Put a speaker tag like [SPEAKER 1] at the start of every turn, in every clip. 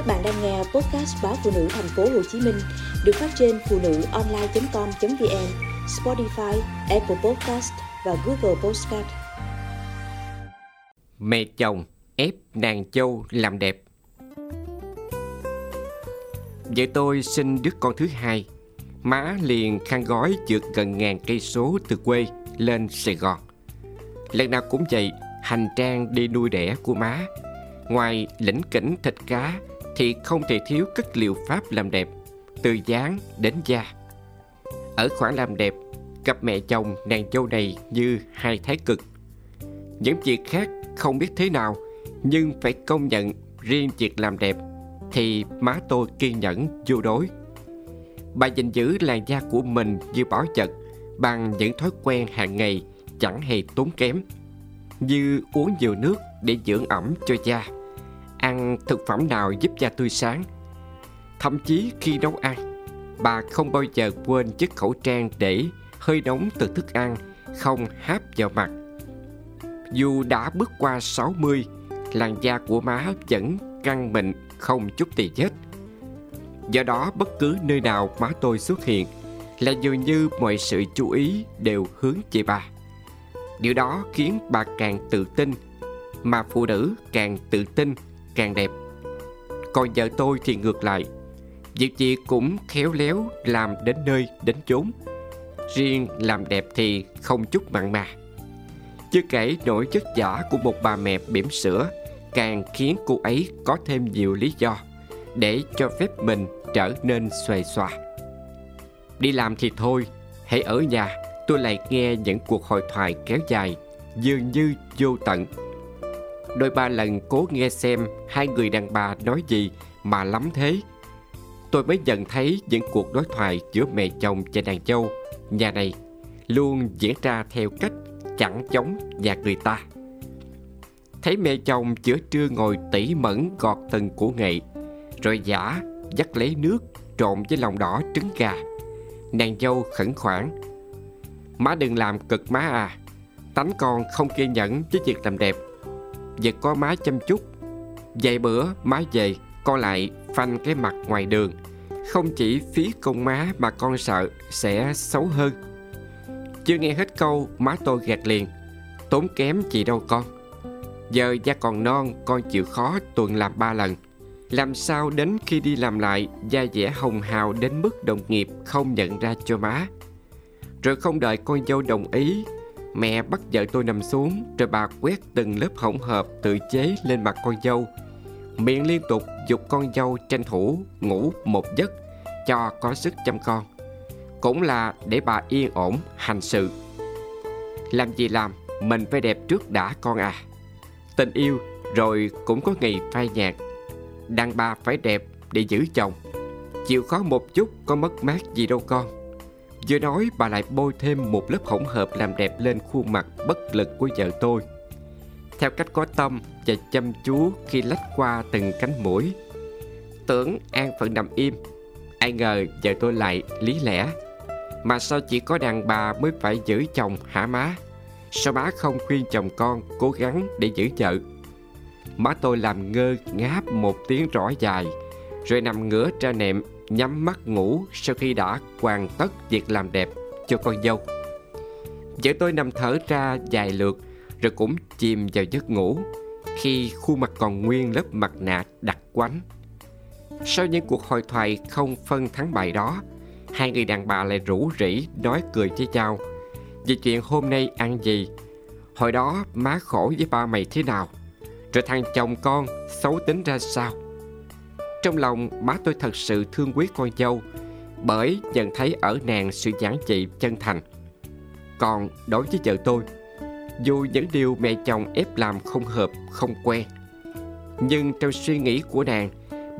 [SPEAKER 1] Các bạn đang nghe podcast báo phụ nữ thành phố Hồ Chí Minh được phát trên phụ nữ online.com.vn, Spotify, Apple Podcast và Google Podcast.
[SPEAKER 2] Mẹ chồng ép nàng châu làm đẹp. Vợ tôi sinh đứa con thứ hai, má liền khăn gói vượt gần ngàn cây số từ quê lên Sài Gòn. Lần nào cũng vậy, hành trang đi nuôi đẻ của má. Ngoài lĩnh kỉnh thịt cá thì không thể thiếu các liệu pháp làm đẹp, từ dáng đến da. Ở khoản làm đẹp, cặp mẹ chồng nàng dâu này như hai thái cực. Những việc khác không biết thế nào, nhưng phải công nhận riêng việc làm đẹp thì má tôi kiên nhẫn vô đối. Bà gìn giữ làn da của mình như bảo vật bằng những thói quen hàng ngày chẳng hề tốn kém như uống nhiều nước để dưỡng ẩm cho da ăn thực phẩm nào giúp da tươi sáng. Thậm chí khi nấu ăn, bà không bao giờ quên chiếc khẩu trang để hơi nóng từ thức ăn không háp vào mặt. Dù đã bước qua 60 làn da của má vẫn căng mịn không chút tì vết. Do đó, bất cứ nơi nào má tôi xuất hiện là dường như mọi sự chú ý đều hướng về bà. Điều đó khiến bà càng tự tin, mà phụ nữ càng tự tin càng đẹp. Còn vợ tôi thì ngược lại. Việc gì cũng khéo léo làm đến nơi đến chốn. Riêng làm đẹp thì không chút mặn mà. Chưa kể nỗi chất giả của một bà mẹ bỉm sữa, càng khiến cô ấy có thêm nhiều lý do để cho phép mình trở nên xòe xòa. Đi làm thì thôi, hãy ở nhà, tôi lại nghe những cuộc hội thoại kéo dài, dường như vô tận đôi ba lần cố nghe xem hai người đàn bà nói gì mà lắm thế. Tôi mới nhận thấy những cuộc đối thoại giữa mẹ chồng và nàng dâu. Nhà này luôn diễn ra theo cách chẳng chống nhà người ta. Thấy mẹ chồng giữa trưa ngồi tỉ mẩn gọt từng củ nghệ rồi giả dắt lấy nước trộn với lòng đỏ trứng gà. Nàng dâu khẩn khoản, má đừng làm cực má à tánh con không kiên nhẫn với việc làm đẹp. Việc có má chăm chút. Vài bữa, má về, Con lại phanh cái mặt ngoài đường. Không chỉ phí công má Mà con sợ sẽ xấu hơn. Chưa nghe hết câu, Má tôi gạt liền. Tốn kém gì đâu con. Giờ da còn non, Con chịu khó tuần làm ba lần. Làm sao đến khi đi làm lại, Da dẻ hồng hào đến mức đồng nghiệp Không nhận ra cho má. Rồi không đợi con dâu đồng ý Mẹ bắt vợ tôi nằm xuống, Rồi bà quét từng lớp hỗn hợp tự chế lên mặt con dâu. Miệng liên tục dục con dâu tranh thủ ngủ một giấc, Cho có sức chăm con. Cũng là để bà yên ổn, hành sự. Làm gì làm, Mình phải đẹp trước đã con à. Tình yêu, rồi cũng có ngày phai nhạt. Đàn bà phải đẹp để giữ chồng. Chịu khó một chút, có mất mát gì đâu con. Vừa nói, bà lại bôi thêm một lớp hỗn hợp làm đẹp lên khuôn mặt bất lực của vợ tôi. Theo cách có tâm và chăm chú khi lách qua từng cánh mũi, Tưởng an phận nằm im, Ai ngờ vợ tôi lại lý lẽ. Mà sao chỉ có đàn bà mới phải giữ chồng hả má? Sao má không khuyên chồng con cố gắng để giữ vợ? Má tôi làm ngơ ngáp một tiếng rõ dài, Rồi nằm ngửa ra nệm nhắm mắt ngủ sau khi đã hoàn tất việc làm đẹp cho con dâu. Vợ tôi nằm thở ra dài lượt rồi cũng chìm vào giấc ngủ khi khuôn mặt còn nguyên lớp mặt nạ đặc quánh. Sau những cuộc hội thoại không phân thắng bại đó, hai người đàn bà lại rủ rỉ nói cười với nhau về chuyện hôm nay ăn gì. Hồi đó má khổ với ba mày thế nào, rồi thằng chồng con xấu tính ra sao. Trong lòng má tôi thật sự thương quý con dâu Bởi nhận thấy ở nàng sự giản dị chân thành. Còn đối với vợ tôi Dù những điều mẹ chồng ép làm không hợp, không quen Nhưng trong suy nghĩ của nàng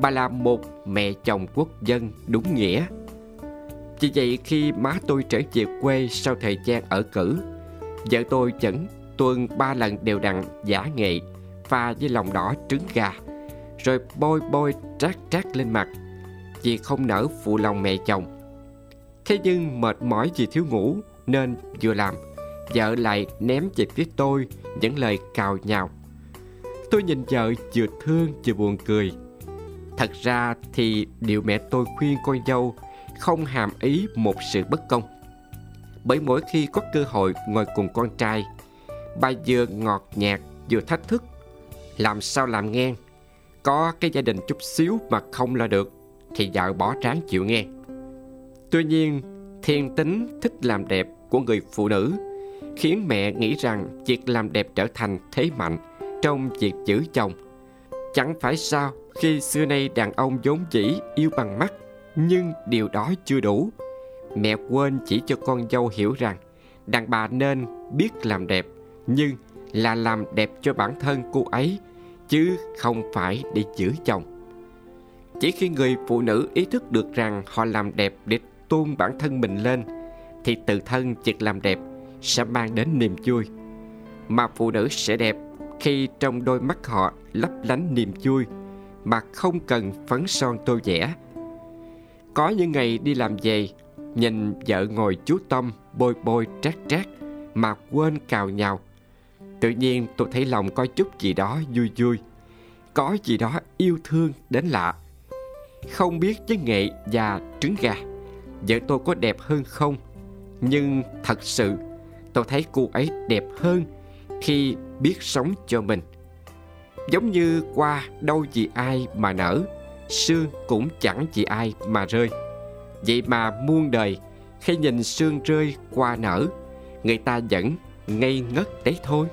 [SPEAKER 2] Bà là một mẹ chồng quốc dân đúng nghĩa. Chỉ vậy khi má tôi trở về quê sau thời gian ở cử Vợ tôi vẫn tuần ba lần đều đặn giả nghệ Pha với lòng đỏ trứng gà rồi bôi bôi trát trát lên mặt. Vì không nỡ phụ lòng mẹ chồng. Thế nhưng mệt mỏi vì thiếu ngủ nên vừa làm. Vợ lại ném về phía tôi những lời cào nhào. Tôi nhìn vợ vừa thương vừa buồn cười. Thật ra thì điều mẹ tôi khuyên con dâu không hàm ý một sự bất công. Bởi mỗi khi có cơ hội ngồi cùng con trai, bà vừa ngọt nhạt vừa thách thức. Làm sao làm nghe, có cái gia đình chút xíu mà không lo được thì vợ bỏ tráng chịu nghe. Tuy nhiên, thiên tính thích làm đẹp của người phụ nữ khiến mẹ nghĩ rằng việc làm đẹp trở thành thế mạnh trong việc giữ chồng. Chẳng phải sao khi xưa nay đàn ông vốn dĩ yêu bằng mắt nhưng điều đó chưa đủ. Mẹ quên chỉ cho con dâu hiểu rằng đàn bà nên biết làm đẹp nhưng là làm đẹp cho bản thân cô ấy chứ không phải để giữ chồng. Chỉ khi người phụ nữ ý thức được rằng họ làm đẹp để tôn bản thân mình lên thì tự thân việc làm đẹp sẽ mang đến niềm vui. Mà phụ nữ sẽ đẹp khi trong đôi mắt họ lấp lánh niềm vui mà không cần phấn son tô vẽ. Có những ngày đi làm về, nhìn vợ ngồi chú tâm bôi bôi trát trát mà quên cào nhào. Tự nhiên tôi thấy lòng có chút gì đó vui vui, có gì đó yêu thương đến lạ. Không biết với nghệ và trứng gà, vợ tôi có đẹp hơn không? Nhưng thật sự tôi thấy cô ấy đẹp hơn khi biết sống cho mình giống như qua đâu vì ai mà nở sương cũng chẳng vì ai mà rơi vậy mà muôn đời khi nhìn sương rơi qua nở người ta vẫn ngây ngất đấy thôi